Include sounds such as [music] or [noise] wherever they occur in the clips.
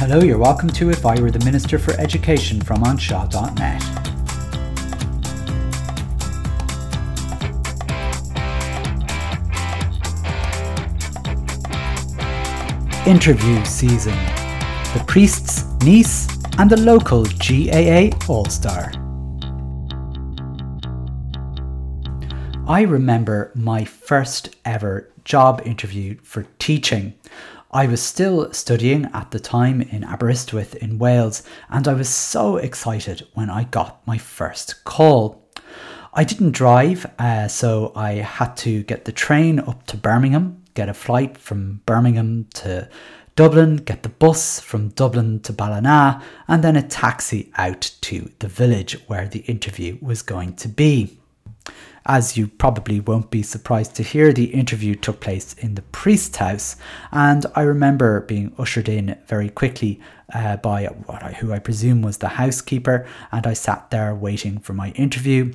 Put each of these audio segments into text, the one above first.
Hello, you're welcome to If I Were the Minister for Education from anseo.net. Interview season. The priest's niece and the local GAA All Star. I remember my first ever job interview for teaching. I was still studying at the time in Aberystwyth in Wales, and I was so excited when I got my first call. I didn't drive, uh, so I had to get the train up to Birmingham, get a flight from Birmingham to Dublin, get the bus from Dublin to Ballina, and then a taxi out to the village where the interview was going to be. As you probably won't be surprised to hear, the interview took place in the priest's house, and I remember being ushered in very quickly uh, by what I, who I presume was the housekeeper, and I sat there waiting for my interview.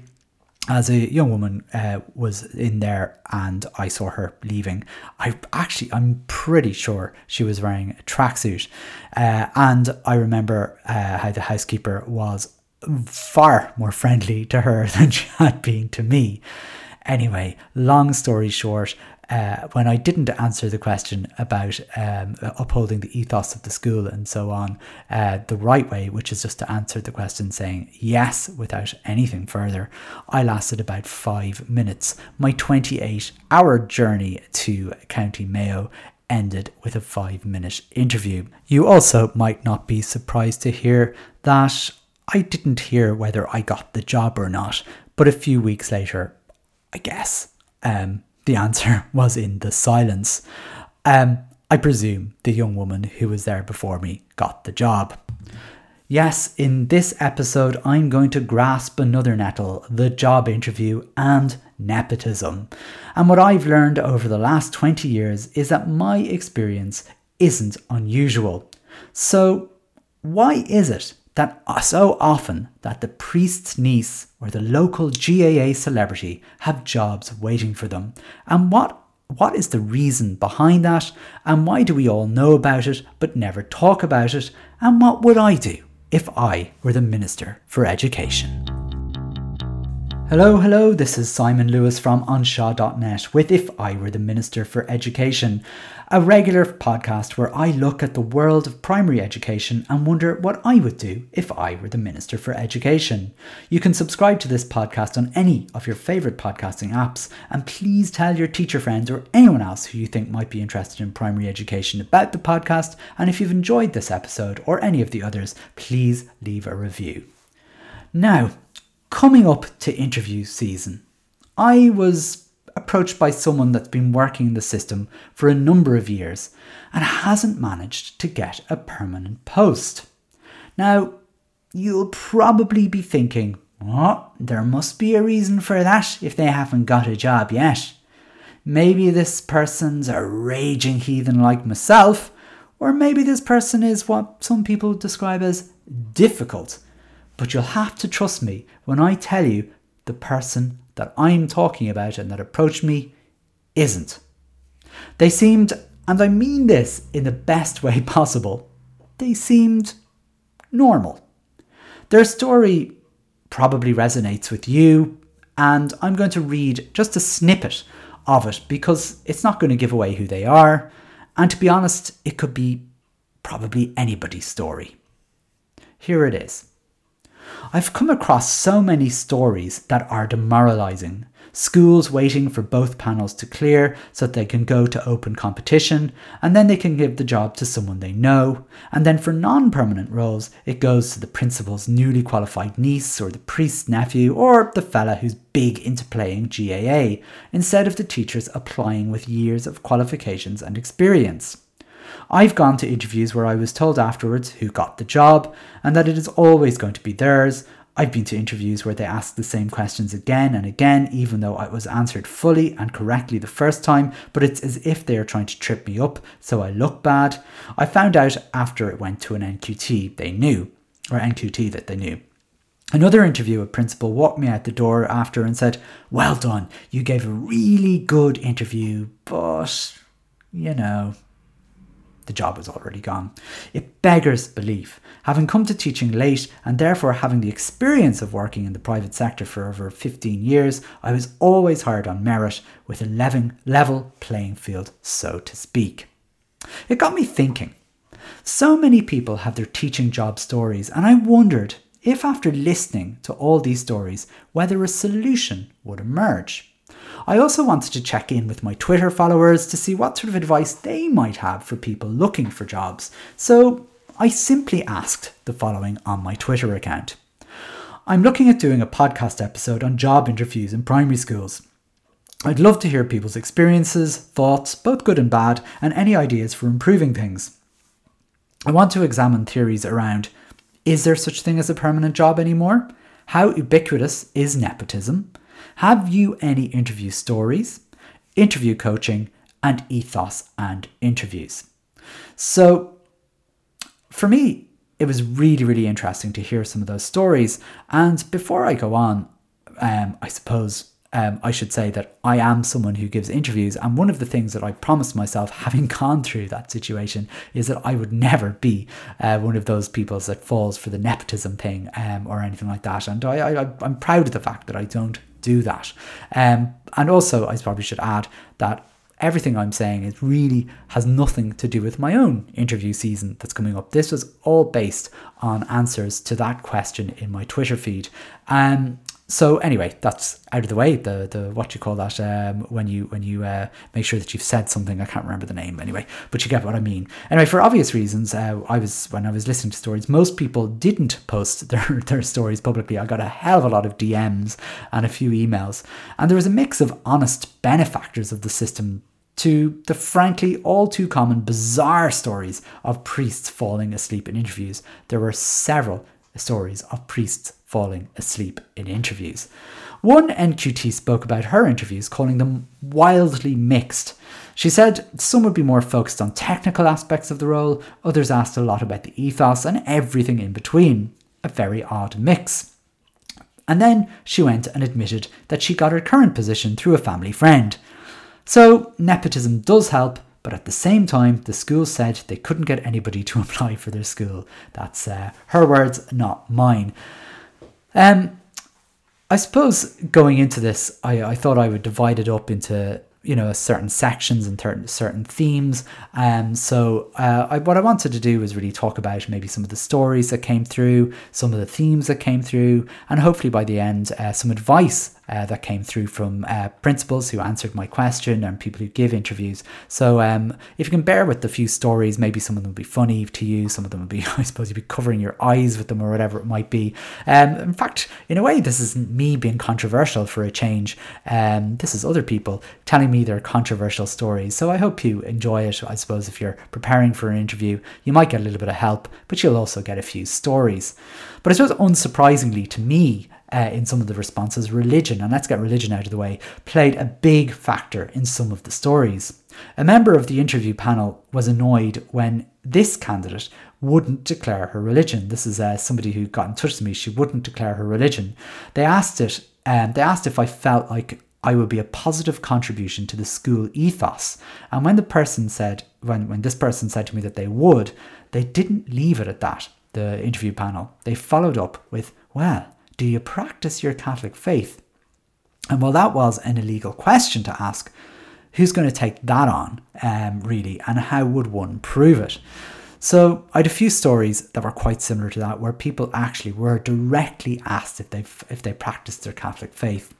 As a young woman uh, was in there, and I saw her leaving. I actually, I'm pretty sure she was wearing a tracksuit, uh, and I remember uh, how the housekeeper was far more friendly to her [laughs] than she had been to me. Anyway, long story short, uh, when I didn't answer the question about um, upholding the ethos of the school and so on uh, the right way, which is just to answer the question saying yes without anything further, I lasted about five minutes. My 28 hour journey to County Mayo ended with a five minute interview. You also might not be surprised to hear that I didn't hear whether I got the job or not, but a few weeks later, I guess, um, the [laughs] answer was in the silence. Um, I presume the young woman who was there before me got the job. Yes, in this episode, I'm going to grasp another nettle the job interview and nepotism. And what I've learned over the last 20 years is that my experience isn't unusual. So, why is it that so often that the priest's niece or the local GAA celebrity have jobs waiting for them. And what what is the reason behind that? And why do we all know about it but never talk about it? And what would I do if I were the Minister for Education? Hello, hello, this is Simon Lewis from anseo.net with If I Were the Minister for Education, a regular podcast where I look at the world of primary education and wonder what I would do if I were the Minister for Education. You can subscribe to this podcast on any of your favourite podcasting apps, and please tell your teacher friends or anyone else who you think might be interested in primary education about the podcast. And if you've enjoyed this episode or any of the others, please leave a review. Now, coming up to interview season, I was approached by someone that's been working in the system for a number of years and hasn't managed to get a permanent post. Now, you'll probably be thinking, there must be a reason for that if they haven't got a job yet. Maybe this person's a raging heathen like myself, or maybe this person is what some people describe as difficult but you'll have to trust me when I tell you the person that I'm talking about and that approached me isn't. They seemed, and I mean this in the best way [laughs] possible, they seemed normal. Their story probably resonates with you, and I'm going to read just a snippet of it because it's not going to give away who they are, and to be honest, it could be probably anybody's story. Here it is. I've come across so many stories that are demoralising. Schools waiting for both panels to clear so that they can go to open competition, and then they can give the job to someone they know. And then for non permanent roles, it goes to the principal's newly qualified niece, or the priest's nephew, or the fella who's big into playing GAA, instead of the teachers applying with years of qualifications and experience. I've gone to interviews where I was told afterwards who got the job and that it is always going to be theirs. I've been to interviews where they ask the same questions again and again, even though I was answered fully and correctly the first time, but it's as if they are trying to trip me up so I look bad. I found out after it went to an NQT they knew, or NQT that they knew. Another interview, a principal walked me out the door after and said, Well done, you gave a really good interview, but, you know, the job was already gone. It beggars belief. Having come to teaching late and therefore having the experience of working in the private sector for over 15 years, I was always hired on merit with a level playing field, so to speak. It got me thinking. So many people have their teaching job stories, and I wondered if, after listening to all these stories, whether a solution would emerge. I also wanted to check in with my Twitter followers to see what sort of advice they might have for people looking for jobs. So I simply asked the following on my Twitter account. I'm looking at doing a podcast episode on job interviews in primary schools. I'd love to hear people's experiences, thoughts, both good and bad, and any ideas for improving things. I want to examine theories around is there such thing as a permanent job anymore? How ubiquitous is nepotism? Have you any interview stories, interview coaching, and ethos and interviews? So, for me, it was really, really interesting to hear some of those stories. And before I go on, um, I suppose um, I should say that I am someone who gives interviews. And one of the things that I promised myself, [laughs] having gone through that situation, is that I would never be uh, one of those people that falls for the nepotism thing um, or anything like that. And I, I, I'm proud of the fact that I don't do that. Um, and also, I probably should add that everything I'm saying is really has nothing to do with my own interview season that's coming up. This was all based on answers to that question in my Twitter feed. Um, so anyway, that's out of the way. The the what you call that um, when you when you uh, make sure that you've said something. I can't remember the name anyway, but you get what I mean. Anyway, for obvious reasons, uh, I was when I was listening to stories, most people didn't post [laughs] their their stories publicly. I got a hell of a lot of DMs and a few emails, and there was a mix of honest benefactors of the system to the frankly all too common bizarre stories of priests falling asleep in interviews. There were several stories of priests falling asleep in interviews. One NQT spoke about her interviews, calling them wildly mixed. She said some would be more focused on technical aspects of the role, others asked a lot about the ethos and everything in between. A very odd mix. And then she went and admitted that she got her current position through a family friend. So, nepotism does help, but at the same time, the school said they couldn't get anybody to [laughs] apply for their school. That's uh, her words, not mine. Um, I suppose going into this, I, I thought I would divide it up into you know certain sections and certain certain themes. Um, so uh, I, what I wanted to do was really talk about maybe some of the stories that came through, some of the themes that came through, and hopefully by the end, uh, some advice uh, that came through from uh, principals who answered my question and people who give interviews. So um, if you can bear with the few stories, maybe some of them will be funny to you, some of them will be, [laughs] I suppose, you'll be covering your eyes with them or whatever it might be. Um, in fact, in a way, this isn't me being controversial for a change. Um, this is other people telling me their controversial stories. So I hope you enjoy it. I suppose if you're preparing for an interview, you might get a little bit of help, but you'll also get a few stories. But I suppose unsurprisingly to me, uh, in some of the responses, religion, and let's get religion out of the way, played a big factor in some of the stories. A member of the interview panel was annoyed when this candidate wouldn't declare her religion. This is uh, somebody who got in touch with me. She wouldn't declare her religion. They asked it. Um, they asked if I felt like I would be a positive contribution to the school ethos. And when the person said, when, when this person said to me that they would, they didn't leave it at that, the interview panel. They followed up with, well, do you practice your Catholic faith? And while that was an illegal question to ask, who's going to take that on, um, really, and how would one prove it? So I had a few stories that were quite similar to that, where people actually were directly asked if they if they practiced their Catholic faith.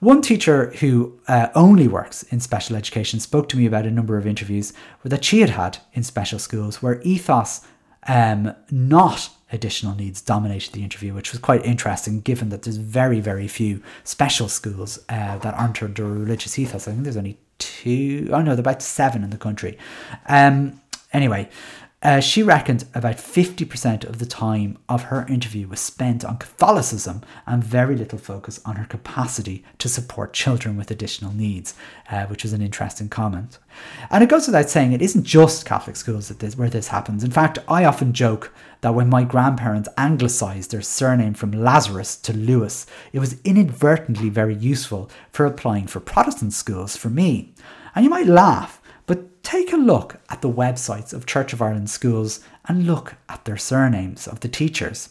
One teacher who uh, only works in special education spoke to me about a number of interviews that she had had in special schools where ethos, um, not additional needs dominated the interview, which was quite interesting given that there's very, very few special schools uh, that aren't under religious ethos. I think there's only two, oh no, there are about seven in the country. Um, anyway, uh, she reckoned about 50% of the time of her interview was spent on Catholicism and very little focus on her capacity to support children with additional needs, uh, which was an interesting comment. And it goes without saying, it isn't just Catholic schools that this, where this happens. In fact, I often joke that when my grandparents anglicised their surname from Lazarus to Lewis, it was inadvertently very useful for applying for Protestant schools for me. And you might laugh, But take a look at the websites of Church of Ireland schools and look at their surnames of the teachers.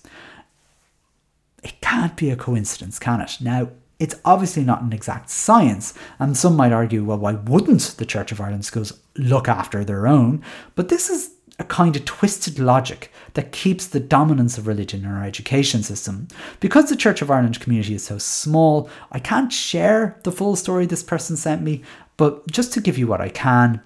It can't be a coincidence, can it? Now, it's obviously not an exact science, and some might argue, well, why wouldn't the Church of Ireland schools look after their own? But this is a kind of twisted logic that keeps the dominance of religion in our education system. Because the Church of Ireland community is so small, I can't share the full story this person sent me, but just to give you what I can,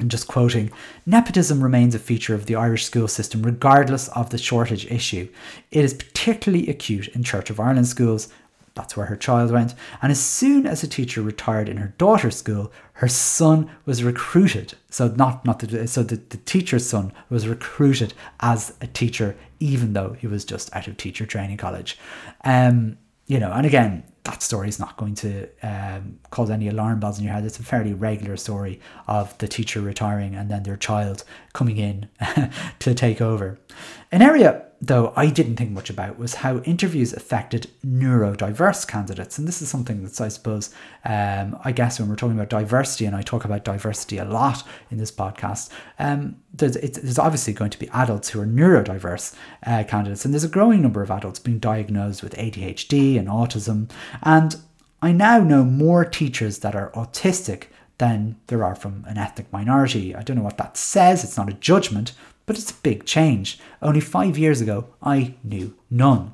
and just quoting, nepotism remains a feature of the Irish school system regardless of the shortage issue. It is particularly acute in Church of Ireland schools, that's where her child went. And as soon as a teacher retired in her daughter's school, her son was recruited. So not not the, so the, the teacher's son was recruited as a teacher, even though he was just out of teacher training college. Um, you know, and again, that story is not going to um, cause any alarm bells in your head. It's a fairly regular story of the teacher retiring and then their child coming in [laughs] to take over. An area though I didn't think much about was how interviews affected neurodiverse candidates. And this is something that's, I suppose, um, I guess when we're talking about diversity, and I talk about diversity a lot in this podcast, um, there's, there's obviously going to be adults who are neurodiverse uh, candidates. And there's a growing number of adults being diagnosed with ADHD and autism. And I now know more teachers that are autistic than there are from an ethnic minority. I don't know what that says, it's not a judgment, but it's a big change. Only five years ago, I knew none.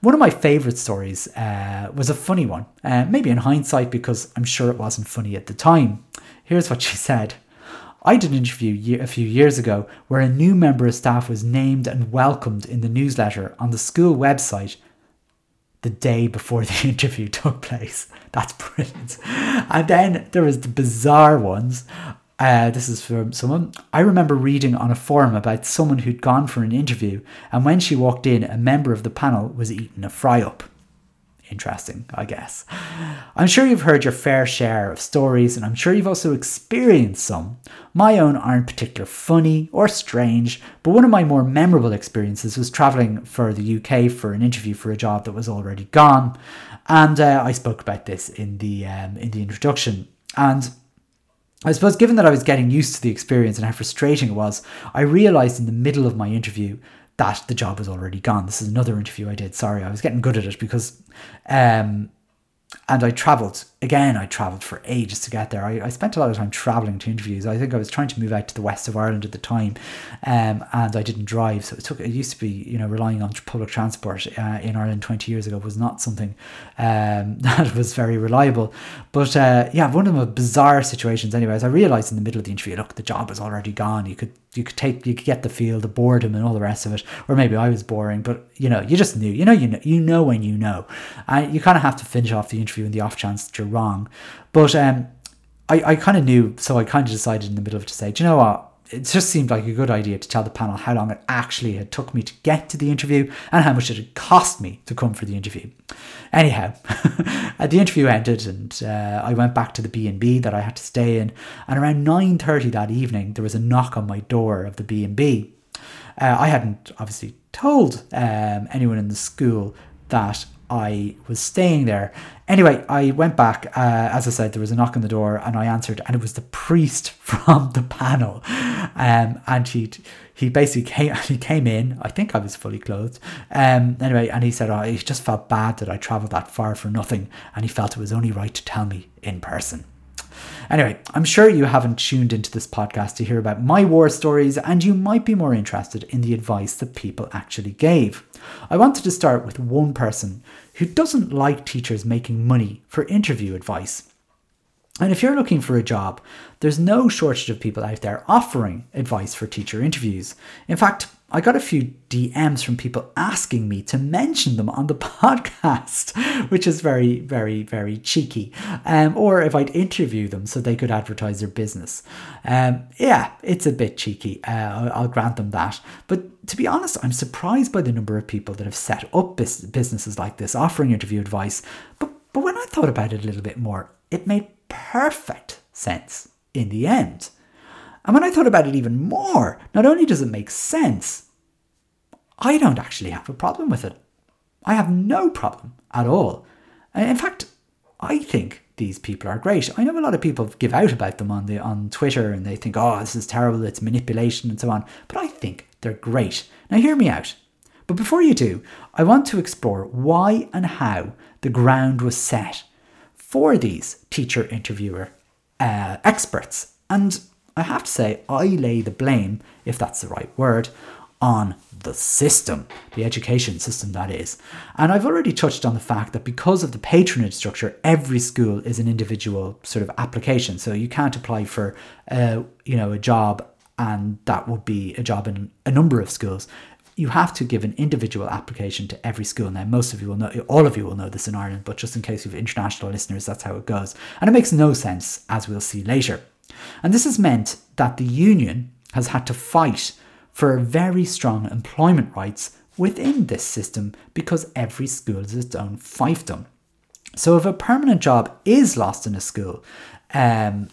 One of my favourite stories uh, was a funny one, uh, maybe in hindsight because I'm sure it wasn't funny at the time. Here's what she said. I did an interview a few years ago where a new member of staff was named and welcomed in the newsletter on the school website the day before [laughs] the interview took place. That's brilliant. And then there was the bizarre ones uh, this is from someone. I remember reading on a forum about someone who'd gone for an interview, and when she walked in, a member of the panel was eating a fry up. Interesting, I guess. I'm sure you've heard your fair share of stories, and I'm sure you've also experienced some. My own aren't particularly funny or strange, but one of my more memorable experiences was travelling for the UK for an interview for a job that was already gone, and uh, I spoke about this in the um, in the introduction. And I suppose, given that I was getting used to the experience and how frustrating it was, I realized in the middle of my interview that the job was already gone. This is another interview I did. Sorry, I was getting good at it because um, and I travelled again. I travelled for ages to get there. I, I, spent a lot of time travelling to interviews. I think I was trying to move out to the west of Ireland at the time, um, and I didn't drive. So it took. It used to be, you know, relying on public transport uh, in Ireland twenty years ago was not something um, [laughs] that was very reliable. But uh, yeah, one of the bizarre situations. Anyways, I realised in the middle of the interview, look, the job was already gone. You could you could take you could get the feel, the boredom, and all the rest of it. Or maybe I was boring, but you know, you just knew. You know, you know, you know when you know, and you kind of have to finish off the interview in the off chance that you're wrong. But um, I I kind of knew, so I kind of decided in the middle of it to say, do you know what? It just seemed like a good idea to tell the panel how long it actually had took me to get to the interview and how much it had cost me to come for the interview. Anyhow, [laughs] the interview ended and uh, I went back to the B&B that I had to stay in and around 9.30 that evening there was a knock on my door of the B&B. Uh, I hadn't obviously told um, anyone in the school that I was staying there. Anyway, I went back. Uh, as I said, there was a knock on the door, and I answered, and it was the priest [laughs] from the panel. Um, and he he basically came [laughs] he came in. I think I was fully clothed. Um, anyway, and he said, "Oh, he just felt bad that I travelled that far for nothing, and he felt it was only right to tell me in person." Anyway, I'm sure you haven't tuned into this podcast to hear about my war stories, and you might be more interested in the advice that people actually gave. I wanted to start with one person who doesn't like teachers making money for interview advice. And if you're looking for a job, there's no shortage of people out there offering advice for teacher interviews. In fact, I got a few DMs from people asking me to mention them on the [laughs] podcast, which is very, very, very cheeky. Um, or if I'd interview them so they could advertise their business. Um, yeah, it's a bit cheeky. Uh, I'll, grant them that. But to be honest, I'm surprised by the number of people that have set up businesses like this, offering interview advice. But, but when I thought about it a little bit more, it made perfect sense in the end. And when I thought about it even more, not only does it make sense, I don't actually have a problem with it. I have no problem at all. Uh, in fact, I think these people are great. I know a lot of people give out about them on the on Twitter and they think, oh, this is terrible, it's manipulation and so on. But I think they're great. Now hear me out. But before you do, I want to explore why and how the ground was set for these teacher interviewer uh, experts. And I have to say, I lay the blame, if that's the right word, on the system, the education system that is. And I've already touched on the fact that because of the patronage structure, every school is an individual sort of application. So you can't apply for, uh, you know, a job and that would be a job in a number of schools. You have to give an individual application to every school. Now, most of you will know, all of you will know this in Ireland, but just in case you have international listeners, that's how it goes. And it makes no sense, as we'll see later. And this has meant that the union has had to fight for very strong employment rights within this system because every school is its own fiefdom. So if a permanent job is lost in a school, um,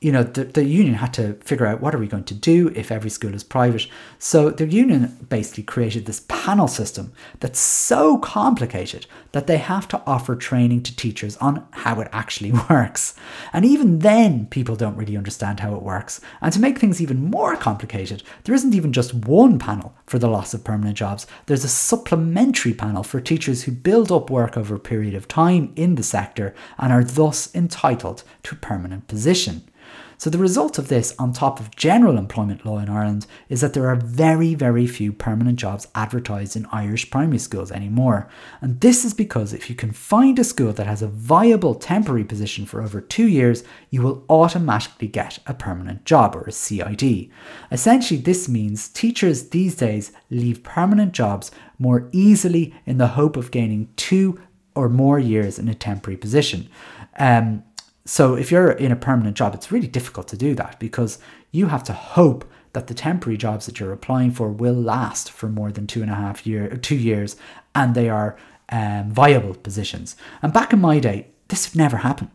you know, the, the union had to figure out what are we going to do if every school is private. So the union basically created this panel system that's so complicated that they have to offer training to teachers on how it actually [laughs] works. And even then, people don't really understand how it works. And to make things even more complicated, there isn't even just one panel for the loss of permanent jobs. There's a supplementary panel for teachers who build up work over a period of time in the sector and are thus entitled to a permanent position. So, the result of this, on top of general employment law in Ireland, is that there are very, very few permanent jobs advertised in Irish primary schools anymore. And this is because if you can find a school that has a viable temporary position for over two years, you will automatically get a permanent job or a CID. Essentially, this means teachers these days leave permanent jobs more easily in the hope of gaining two or more years in a temporary position. Um, so if you're in a permanent job, it's really difficult to do that because you have to hope that the temporary jobs that you're applying for will last for more than two and a half year, two years, and they are um, viable positions. And back in my day, this would never happen.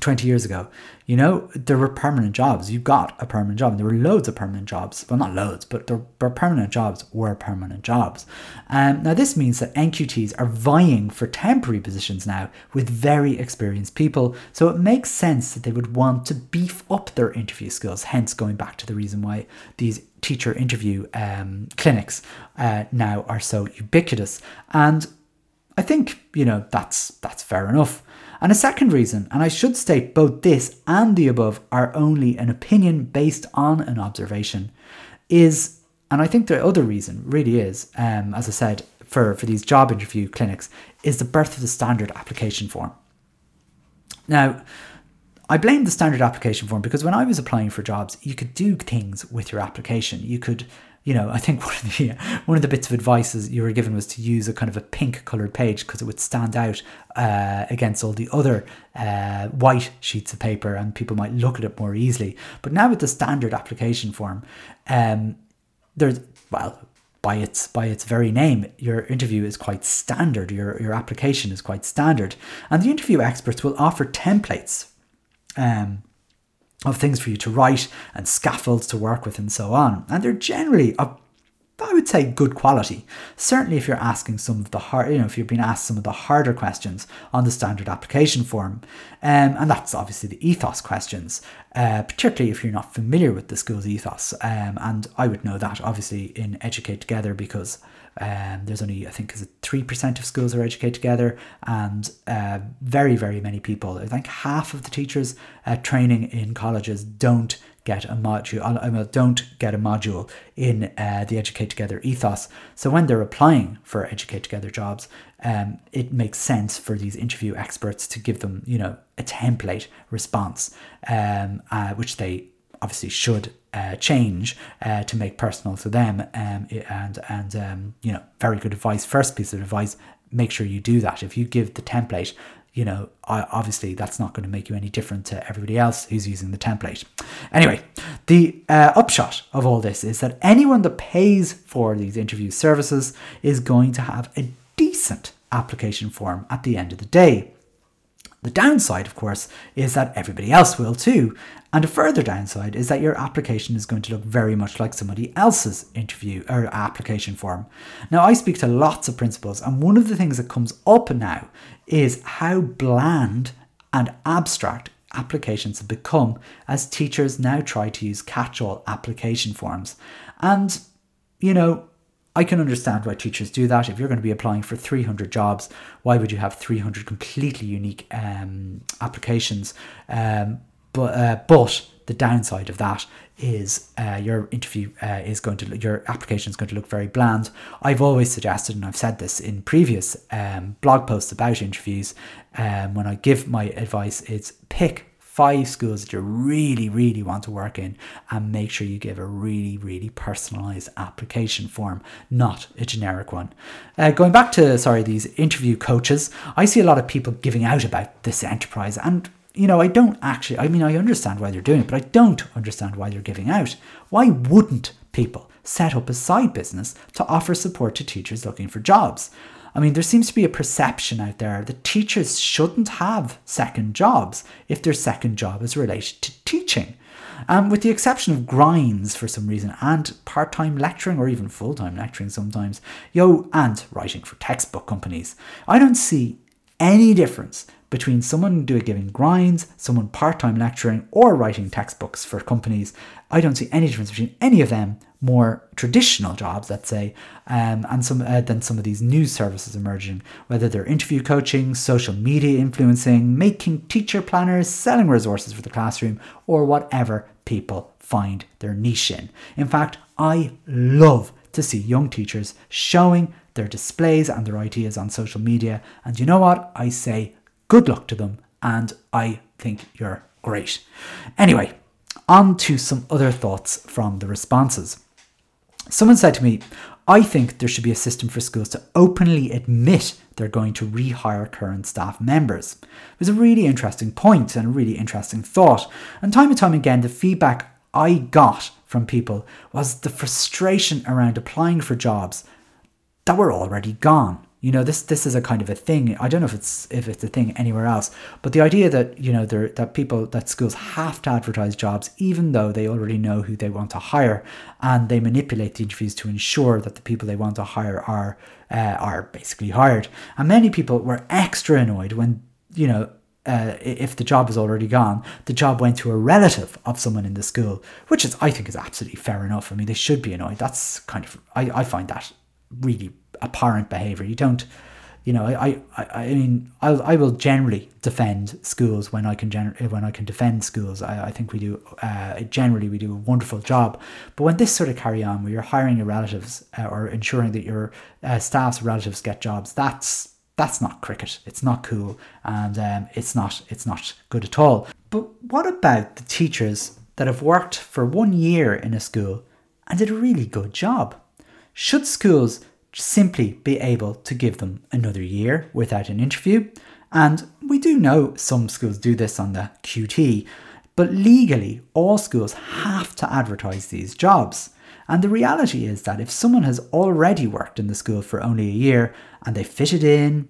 20 years ago, you know, there were permanent jobs. You got a permanent job. There were loads of permanent jobs. Well, not loads, but there were permanent jobs were permanent jobs. Um, now, this means that NQTs are vying for temporary positions now with very experienced people. So it makes sense that they would want to beef up their interview skills, hence going back to the reason why these teacher interview um, clinics uh, now are so ubiquitous. And I think, you know, that's that's fair enough. And a second reason, and I should state both this and the above are only an opinion based on an observation, is, and I think the other reason really is, um, as I said, for, for these job interview clinics, is the birth of the standard application form. Now, I blame the standard application form because when I was applying for jobs, you could do things with your application. You could you know, I think [laughs] one of the one of the bits of advice you were given was to use a kind of a pink colored page because it would stand out uh, against all the other uh, white sheets of paper, and people might look at it more easily. But now with the standard application form, um, there's well. By its by its very name, your interview is quite standard. Your your application is quite standard, and the interview experts will offer templates um, of things for you to write and scaffolds to work with and so on. And they're generally of I would say good quality. Certainly, if you're asking some of the hard, you know, if you've been asked some of the harder questions on the standard application form, um, and that's obviously the ethos questions, uh, particularly if you're not familiar with the school's ethos. Um, and I would know that obviously in Educate Together because um, there's only, I think, is it 3% of schools are educated together, and uh, very, very many people, I think half of the teachers uh, training in colleges don't get a module, uh, don't get a module in uh, the Educate Together ethos. So when they're applying for Educate Together jobs, um, it makes sense for these interview experts to give them, you know, a template response, um, uh, which they obviously should uh, change uh, to make personal to them. Um, and and um, you know, very good advice. First piece of advice: make sure you do that. If you give the template, you know, obviously that's not going to make you any different to everybody else who's using the template. Anyway, the uh, upshot of all this is that anyone that pays for these interview services is going to have a decent application form at the end of the day. The downside, of course, is that everybody else will too. And a further downside is that your application is going to look very much like somebody else's interview or application form. Now, I speak to lots of principals, and one of the things that comes up now is how bland and abstract applications have become as teachers now try to use catch all application forms. And, you know, I can understand why teachers do that. If you're going to be applying for 300 jobs, why would you have 300 completely unique um, applications? Um, but uh, but the downside of that is uh, your interview uh, is going to your application is going to look very bland. I've always suggested, and I've said this in previous um, blog posts about interviews. Um, when I give my advice, it's pick five schools that you really, really want to work in and make sure you give a really, really personalized application form, not a generic one. Uh, going back to, sorry, these interview coaches, I see a lot of people giving out about this enterprise and you know, I don't actually, I mean, I understand why they're doing it, but I don't understand why they're giving out. Why wouldn't people set up a side business to offer support to teachers looking for jobs? I mean, there seems to be a perception out there that teachers shouldn't have second jobs if their second job is related to teaching. Um, with the exception of grinds for some reason, and part time lecturing or even full time lecturing sometimes, yo, and writing for textbook companies, I don't see any difference between someone doing giving grinds, someone part time lecturing, or writing textbooks for companies. I don't see any difference between any of them more traditional jobs, let's say, um, and some uh, than some of these new services emerging, whether they're interview coaching, social media influencing, making teacher planners, selling resources for the classroom, or whatever people find their niche in. In fact, I love to see young teachers showing their displays and their ideas on social media. And you know what? I say good luck to them, and I think you're great. Anyway, on to some other thoughts from the responses. Someone said to me, I think there should be a system for schools to openly admit they're going to rehire current staff members. It was a really interesting point and a really interesting thought. And time and time again, the feedback I got from people was the frustration around applying for jobs that were already gone. You know, this this is a kind of a thing. I don't know if it's if it's a thing anywhere else, but the idea that you know there that people that schools have to advertise jobs even though they already know who they want to hire, and they manipulate the interviews to ensure that the people they want to hire are uh, are basically hired. And many people were extra annoyed when you know uh, if the job is already gone, the job went to a relative of someone in the school, which is I think is absolutely fair enough. I mean, they should be annoyed. That's kind of I, I find that really apparent behavior. You don't, you know, I, I, I mean, I'll, I will generally defend schools when I can gener- when I can defend schools. I, I think we do uh, generally we do a wonderful job. But when this sort of carry on, where you're hiring your relatives uh, or ensuring that your uh, staff's relatives get jobs, that's that's not cricket. It's not cool, and um, it's not it's not good at all. But what about the teachers that have worked for one year in a school and did a really good job? Should schools simply be able to give them another year without an interview. And we do know some schools do this on the QT, but legally, all schools have to advertise these jobs. And the reality is that if someone has already worked in the school for only a year and they fit it in,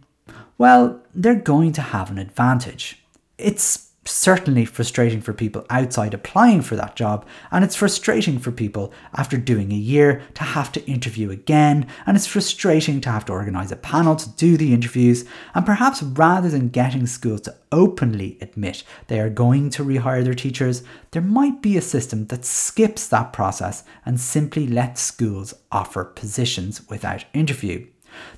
well, they're going to have an advantage. It's certainly frustrating for people outside applying for that job, and it's frustrating for people after doing a year to have to interview again, and it's frustrating to have to organise a panel to do the interviews. And perhaps rather than getting schools to openly admit they are going to rehire their teachers, there might be a system that skips that process and simply lets schools offer positions without interview.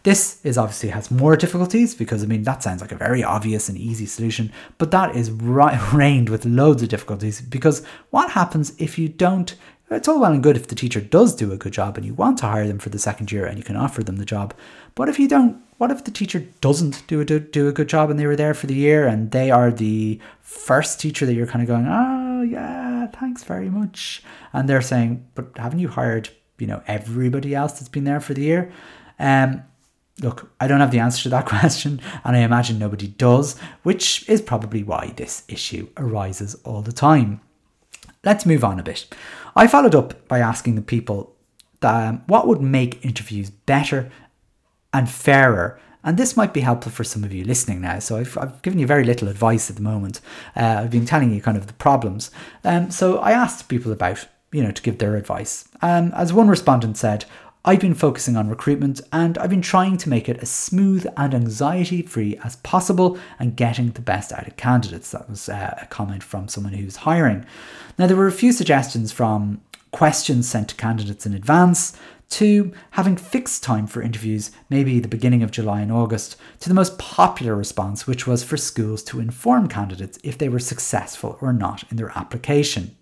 This is obviously has more difficulties because I mean that sounds like a very obvious and easy solution, but that is [laughs] reigned with loads of difficulties because what happens if you don't it's all well and good if the teacher does do a good job and you want to hire them for the second year and you can offer them the job. But if you don't, what if the teacher doesn't do a, do a good job and they were there for the year and they are the first teacher that you're kind of going, oh, yeah, thanks very much. And they're saying, but haven't you hired, you know, everybody else that's been there for the year? Um, look, I don't have the answer to that [laughs] question, and I imagine nobody does, which is probably why this issue arises all the time. Let's move on a bit. I followed up by asking the people um, what would make interviews better and fairer And this might be helpful for some of you listening now. So I've, I've given you very little advice at the moment. Uh, I've been telling you kind of the problems. Um, so I asked people about, you know, to give their advice. Um, as one respondent said, I've been focusing on recruitment and I've been trying to make it as smooth and anxiety free as possible and getting the best out of candidates. That was uh, a comment from someone who's hiring. Now, there were a few suggestions from questions sent to candidates in advance, to having fixed time for interviews, maybe the beginning of July and August, to the most popular response, which was for schools to inform candidates if they were successful or not in their application.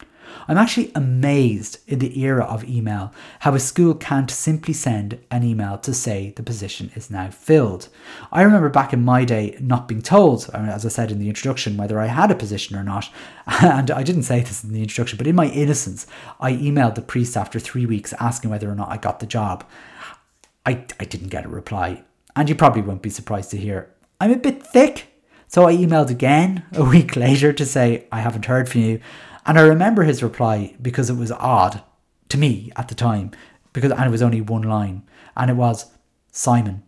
I'm actually amazed in the era of email how a school can't simply send an email to say the position is now filled. I remember back in my day not being told, as I said in the introduction, whether I had a position or not. [laughs] And I didn't say this in the introduction, but in my innocence, I emailed the priest after three weeks asking whether or not I got the job. I, I didn't get a reply. And you probably won't be surprised to hear I'm a bit thick. So I emailed again a [laughs] week later to say, I haven't heard from you. And I remember his reply because it was odd to me at the time, because and it was only one line, and it was, Simon,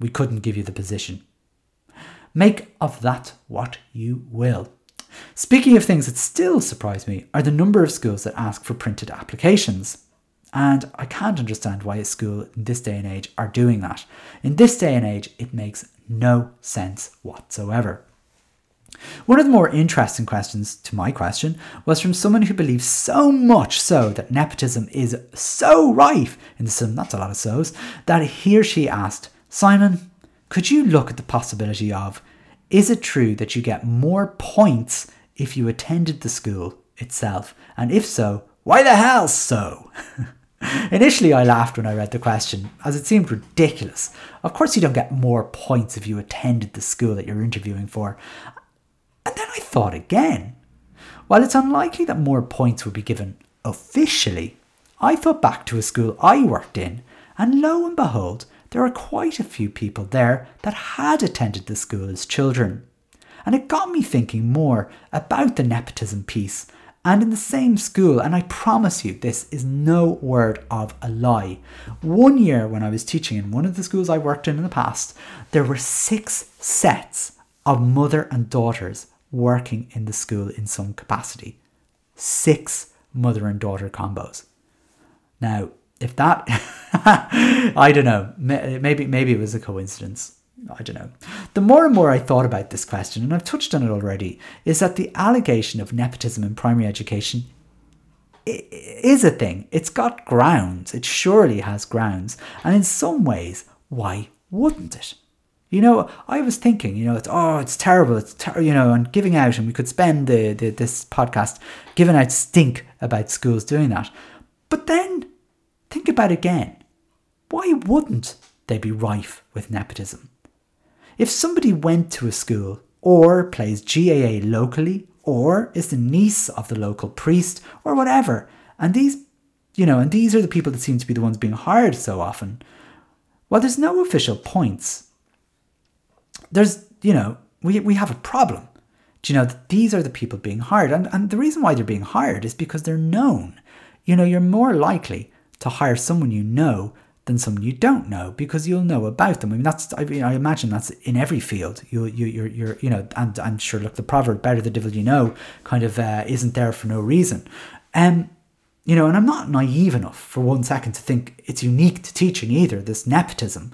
we couldn't give you the position. Make of that what you will. Speaking of things that still surprise me are the number of schools that ask for printed applications. And I can't understand why a school in this day and age are doing that. In this day and age, it makes no sense whatsoever. One of the more interesting questions to my question was from someone who believes so much so that nepotism is so rife in the system, that's a lot of so's, that he or she asked, Simon, could you look at the possibility of is it true that you get more points if you attended the school itself? And if so, why the hell so? [laughs] Initially, I laughed when I read the question, as it seemed ridiculous. Of course, you don't get more points if you attended the school that you're interviewing for. And then I thought again. While it's unlikely that more points would be given officially, I thought back to a school I worked in, and lo and behold, there are quite a few people there that had attended the school as children. And it got me thinking more about the nepotism piece. And in the same school, and I promise you, this is no word of a lie. One year when I was teaching in one of the schools I worked in in the past, there were six sets of mother and daughters working in the school in some capacity. Six mother and daughter combos. Now, if that, [laughs] I don't know, maybe maybe it was a coincidence. I don't know. The more and more I thought about this question, and I've touched on it already, is that the allegation of nepotism in primary education is a thing. It's got grounds. It surely has grounds. And in some ways, why wouldn't it? You know, I was thinking, you know, it's oh, it's terrible, it's ter- you know, and giving out, and we could spend the, the this podcast giving out stink about schools doing that. But then think about again. Why wouldn't they be rife with nepotism? If somebody went to a school or plays GAA locally or is the niece of the local priest or whatever, and these, you know, and these are the people that seem to be the ones being hired so often, well, there's no official points there's, you know, we, we have a problem. Do you know, these are the people being hired. And, and the reason why they're being hired is because they're known. You know, you're more likely to hire someone you know than someone you don't know because you'll know about them. I mean, that's I, mean, I imagine that's in every field. You you you're, you're you know, and I'm sure. Look, the proverb "better the devil you know" kind of uh, isn't there for no reason. Um, you know, and I'm not naive enough for one second to think it's unique to teaching either. This nepotism,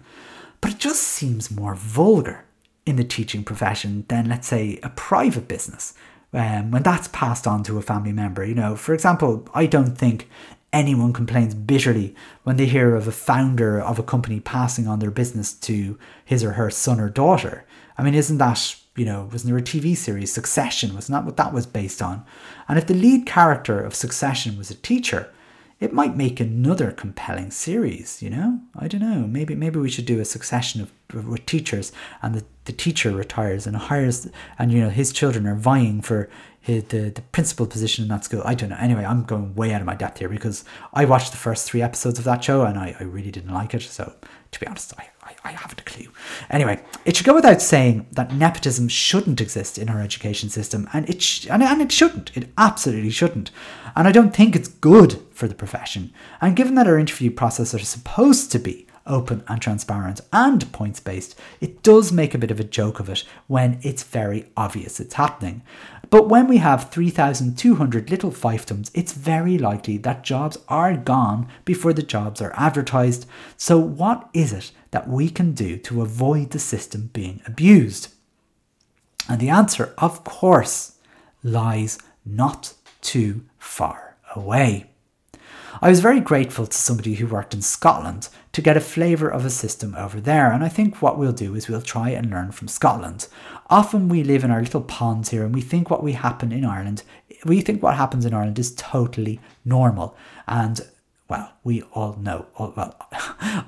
but it just seems more vulgar in the teaching profession than, let's say, a private business. Um, when that's passed on to a family member, you know, for example, I don't think anyone complains bitterly when they hear of a founder of a company passing on their business to his or her son or daughter. I mean, isn't that, you know, wasn't there a TV series, Succession? Wasn't that what that was based on? And if the lead character of Succession was a teacher, it might make another compelling series, you know? I don't know. Maybe maybe we should do a succession of with teachers and the, the teacher retires and hires and you know his children are vying for his, the, the principal position in that school. I don't know. Anyway, I'm going way out of my depth here because I watched the first three episodes of that show and I, I really didn't like it. So to be honest, I, I, I haven't a clue. Anyway, it should go without saying that nepotism shouldn't exist in our education system, and it sh- and, and it shouldn't. It absolutely shouldn't. And I don't think it's good for the profession. And given that our interview process are supposed to be open and transparent and points based, it does make a bit of a joke of it when it's very obvious it's happening. But when we have 3,200 little fiefdoms, it's very likely that jobs are gone before the jobs are advertised. So, what is it that we can do to avoid the system being abused? And the answer, of course, lies not too far away. I was very grateful to somebody who worked in Scotland to get a flavour of a system over there, and I think what we'll do is we'll try and learn from Scotland. Often we live in our little ponds here and we think what we happen in Ireland, we think what happens in Ireland is totally normal. And well, we all know. Well,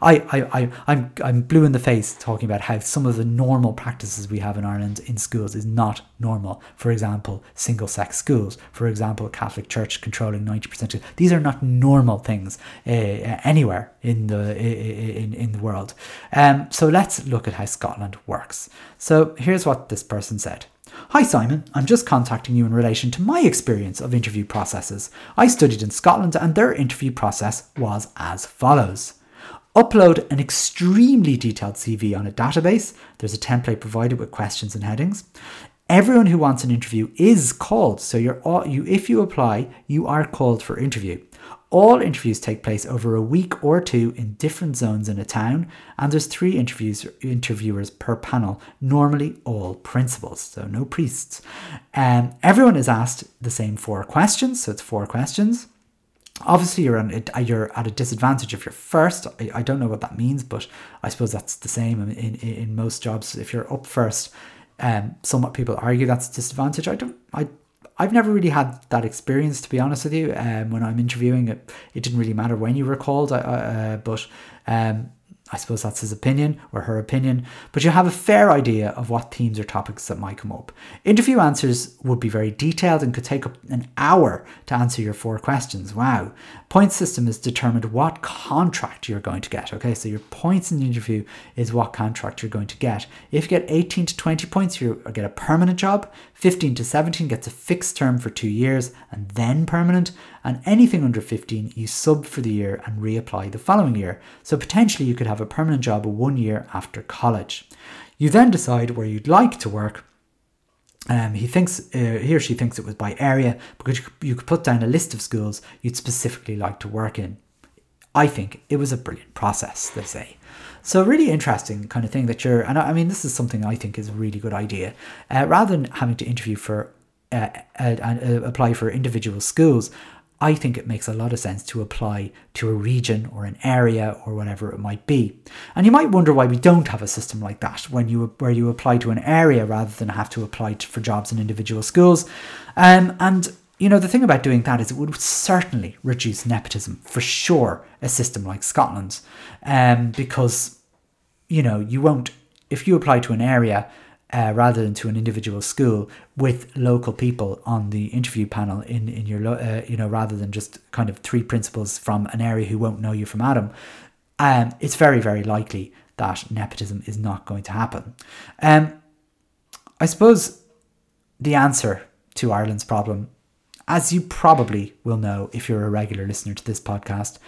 I, I, I, I'm, I'm blue in the face talking about how some of the normal practices we have in Ireland in schools is not normal. For example, single sex schools. For example, Catholic Church controlling 90%. Of, these are not normal things uh, anywhere in the in, in the world. Um, so let's look at how Scotland works. So here's what this person said. Hi Simon, I'm just contacting you in relation to my experience of interview processes. I studied in Scotland and their interview process was as follows. Upload an extremely detailed CV on a database. There's a template provided with questions and headings. Everyone who wants an interview is called. So you're you if you apply, you are called for interview. All interviews take place over a week or two in different zones in a town, and there's three interviews interviewers per panel, normally all principals, so no priests. Um, everyone is asked the same four questions, so it's four questions. Obviously, you're, on, you're at a disadvantage if you're first. I, I don't know what that means, but I suppose that's the same in, in, in most jobs. If you're up first, um, somewhat people argue that's a disadvantage. I don't. I I've never really had that experience, to be honest with you. Um, when I'm interviewing, it, it didn't really matter when you were called, uh, but um, I suppose that's his opinion or her opinion, but you have a fair idea of what themes or topics that might come up. Interview answers would be very detailed and could take up an hour to answer your four questions. Wow. Point system is determined what contract you're going to get. Okay, so your points in the interview is what contract you're going to get. If you get 18 to 20 points, you get a permanent job. 15 to 17 gets a fixed term for two years and then permanent. And anything under 15, you sub for the year and reapply the following year. So potentially you could have a permanent job one year after college. You then decide where you'd like to work. Um, he thinks uh, he or she thinks it was by area because you could, put down a list of schools you'd specifically like to work in. I think it was a brilliant process, they say. So really interesting kind of thing that you're, and I mean, this is something I think is a really good idea. Uh, rather than having to interview for, uh, uh, uh apply for individual schools, I think it makes a lot of sense to apply to a region or an area or whatever it might be. And you might wonder why we don't have a system like that when you where you apply to an area rather than have to apply to, for jobs in individual schools. Um, and you know the thing about doing that is it would certainly reduce nepotism for sure. A system like Scotland's, um, because you know you won't if you apply to an area uh, rather than to an individual school with local people on the interview panel in in your uh, you know rather than just kind of three principals from an area who won't know you from Adam, um, it's very very likely that nepotism is not going to happen. Um, I suppose the answer to Ireland's problem, as you probably will know if you're a regular listener to this podcast,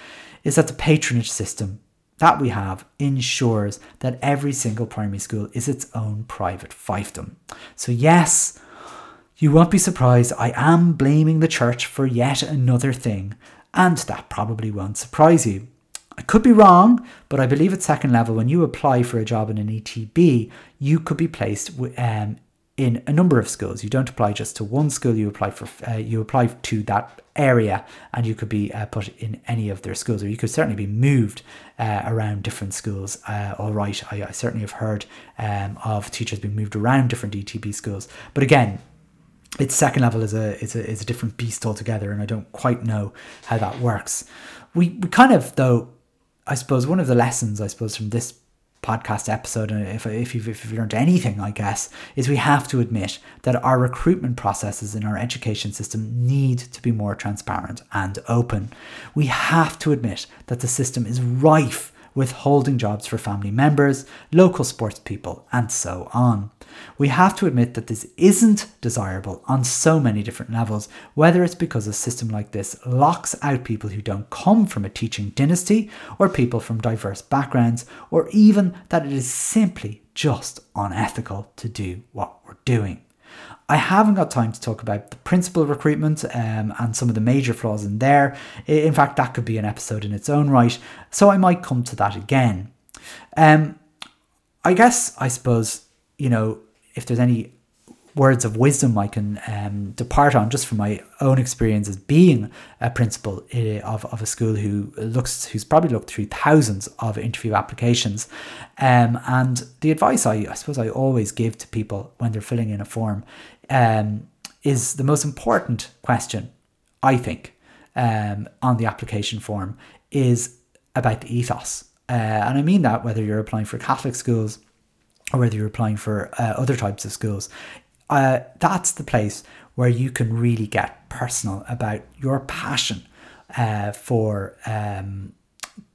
is that the patronage system that we have ensures that every single primary school is its own private fiefdom. So, yes, you won't be surprised, I am blaming the church for yet another thing, and that probably won't surprise you. I could be wrong, but I believe at second level, when you apply for a job in an ETB, you could be placed um, in a number of schools. You don't apply just to one school. You apply for uh, you apply to that area, and you could be uh, put in any of their schools, or you could certainly be moved uh, around different schools. Uh, all right, I, I, certainly have heard um, of teachers being moved around different ETB schools, but again. Its second level is a, is a is a different beast altogether, and I don't quite know how that works. We we kind of though, I suppose one of the lessons I suppose from this podcast episode, and if, if, you've, if you've learned anything, I guess, is we have to admit that our recruitment processes in our education system need to be more transparent and open. We have to admit that the system is rife withholding jobs for family members, local sports people, and so on. We have to admit that this isn't desirable on so many different levels, whether it's because a system like this locks out people who don't come from a teaching dynasty or people from diverse backgrounds, or even that it is simply just unethical to do what we're doing. I haven't got time to talk about the principal recruitment um, and some of the major flaws in there. In fact, that could be an episode in its own right, so I might come to that again. Um, I guess, I suppose, you know, if there's any words of wisdom I can um, depart on just from my own experience as being a principal uh, of, of a school who looks who's probably looked through thousands of interview applications um, and the advice I, I suppose I always give to people when they're filling in a form um, is the most important question I think um, on the application form is about the ethos. Uh, and I mean that whether you're applying for Catholic schools or whether you're applying for uh, other types of schools, uh, that's the place where you can really get personal about your passion uh, for um,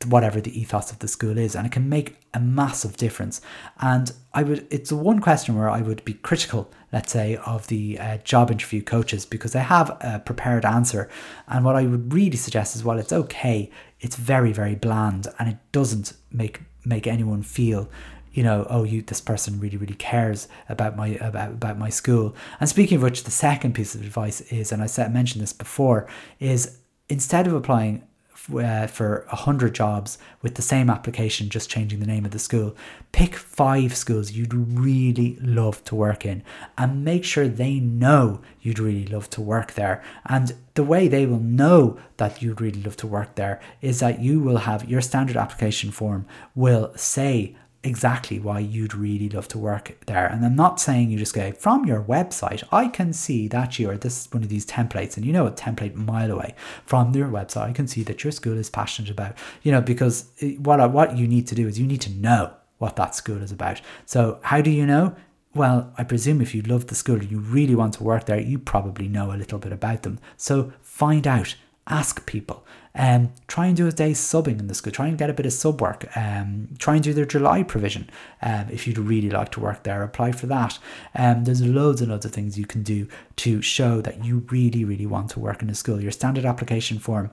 whatever the ethos of the school is, and it can make a massive difference. And I would, it's one question where I would be critical, let's say, of the uh, job interview coaches because they have a prepared answer. And what I would really suggest is, while it's okay, it's very, very bland, and it doesn't make make anyone feel you know, oh, you this person really, really cares about my about, about my school. And speaking of which, the second piece of advice is, and I said mentioned this before, is instead of applying uh, for a hundred jobs with the same application, just changing the name of the school, pick five schools you'd really love to work in, and make sure they know you'd really love to work there. And the way they will know that you'd really love to work there is that you will have your standard application form will say exactly why you'd really love to work there. And I'm not saying you just go from your website, I can see that you're this is one of these templates, and you know a template mile away from your website. I can see that your school is passionate about, you know, because what what you need to do is you need to know what that school is about. So how do you know? Well, I presume if you love the school you really want to work there, you probably know a little bit about them. So find out ask people. Um, try and do a day's subbing in the school. Try and get a bit of sub work. Um, try and do their July provision. Um, if you'd really like to work there, apply for that. Um, there's loads and loads of things you can do to show that you really, really want to work in a school. Your standard application form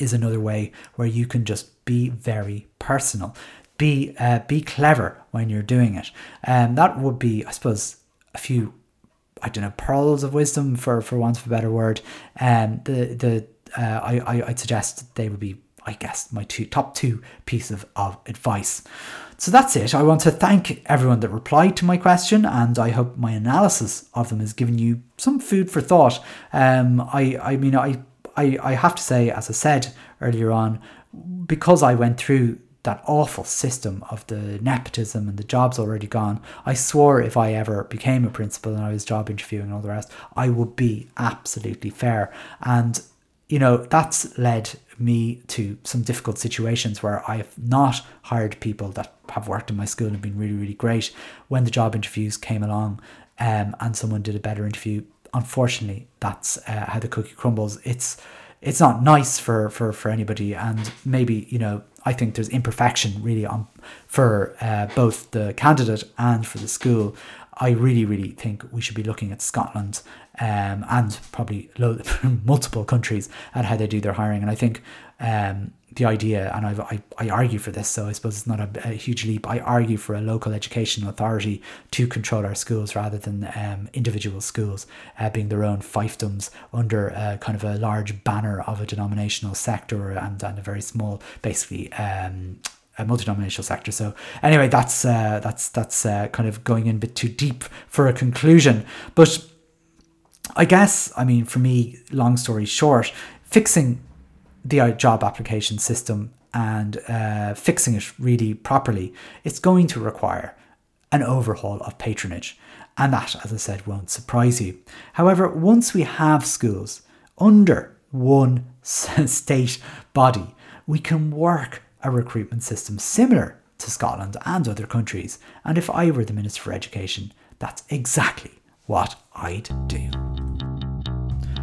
is another way where you can just be very personal. Be uh, be clever when you're doing it. And um, that would be, I suppose, a few I don't know pearls of wisdom for for want of a better word. Um, the the uh, I, I suggest they would be I guess my two top two pieces of, of advice. So that's it. I want to thank everyone that replied to my question, and I hope my analysis of them has given you some food for thought. Um, I I mean I I I have to say, as I said earlier on, because I went through that awful system of the nepotism and the job's already gone. I swore if I ever became a principal and I was job interviewing and all the rest, I would be absolutely fair. And you know, that's led me to some difficult situations where I have not hired people that have worked in my school and been really, really great. When the job interviews came along um, and someone did a better interview, unfortunately, that's uh, how the cookie crumbles. It's it's not nice for, for, for anybody, and maybe you know I think there's imperfection really on for uh, both the candidate and for the school. I really, really think we should be looking at Scotland um, and probably lo- [laughs] multiple countries at how they do their hiring. And I think um, the idea, and I've, i I, argue for this, so I suppose it's not a, a, huge leap. I argue for a local education authority to control our schools rather than um, individual schools uh, being their own fiefdoms under a, kind of a large banner of a denominational sector and, and a very small, basically. Um, a multi-denominational sector. So anyway, that's uh, that's that's uh, kind of going in a bit too deep for a conclusion. But I guess I mean for me, long story short, fixing the uh, job application system and uh, fixing it really properly, it's going to require an overhaul of patronage. And that, as I said, won't surprise you. However, once we have schools under one [laughs] state body, we can work a recruitment system similar to Scotland and other countries. And if I were the Minister for Education, that's exactly what I'd do.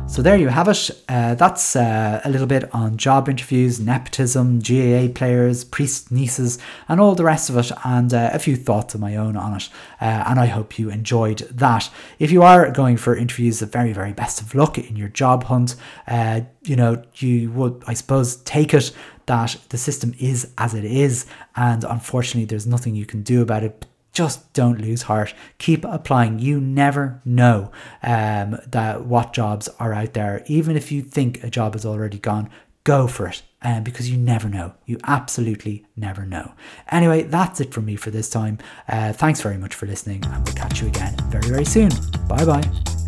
So there you have it. Uh, that's uh, a little bit on job interviews, nepotism, GAA players, priest nieces, and all the rest of it, and uh, a few thoughts of my own on it. Uh, and I hope you enjoyed that. If you are going for interviews, the very, very best of luck in your job hunt. Uh, you know, you would, I suppose, take it that the system is as it is, and unfortunately, there's nothing you can do about it just don't lose heart. Keep applying. You never know um, that what jobs are out there. Even if you think a job is already gone, go for it. Um, because you never know. You absolutely never know. Anyway, that's it from me for this time. Uh, thanks very much for listening, and we'll catch you again very, very soon. Bye bye.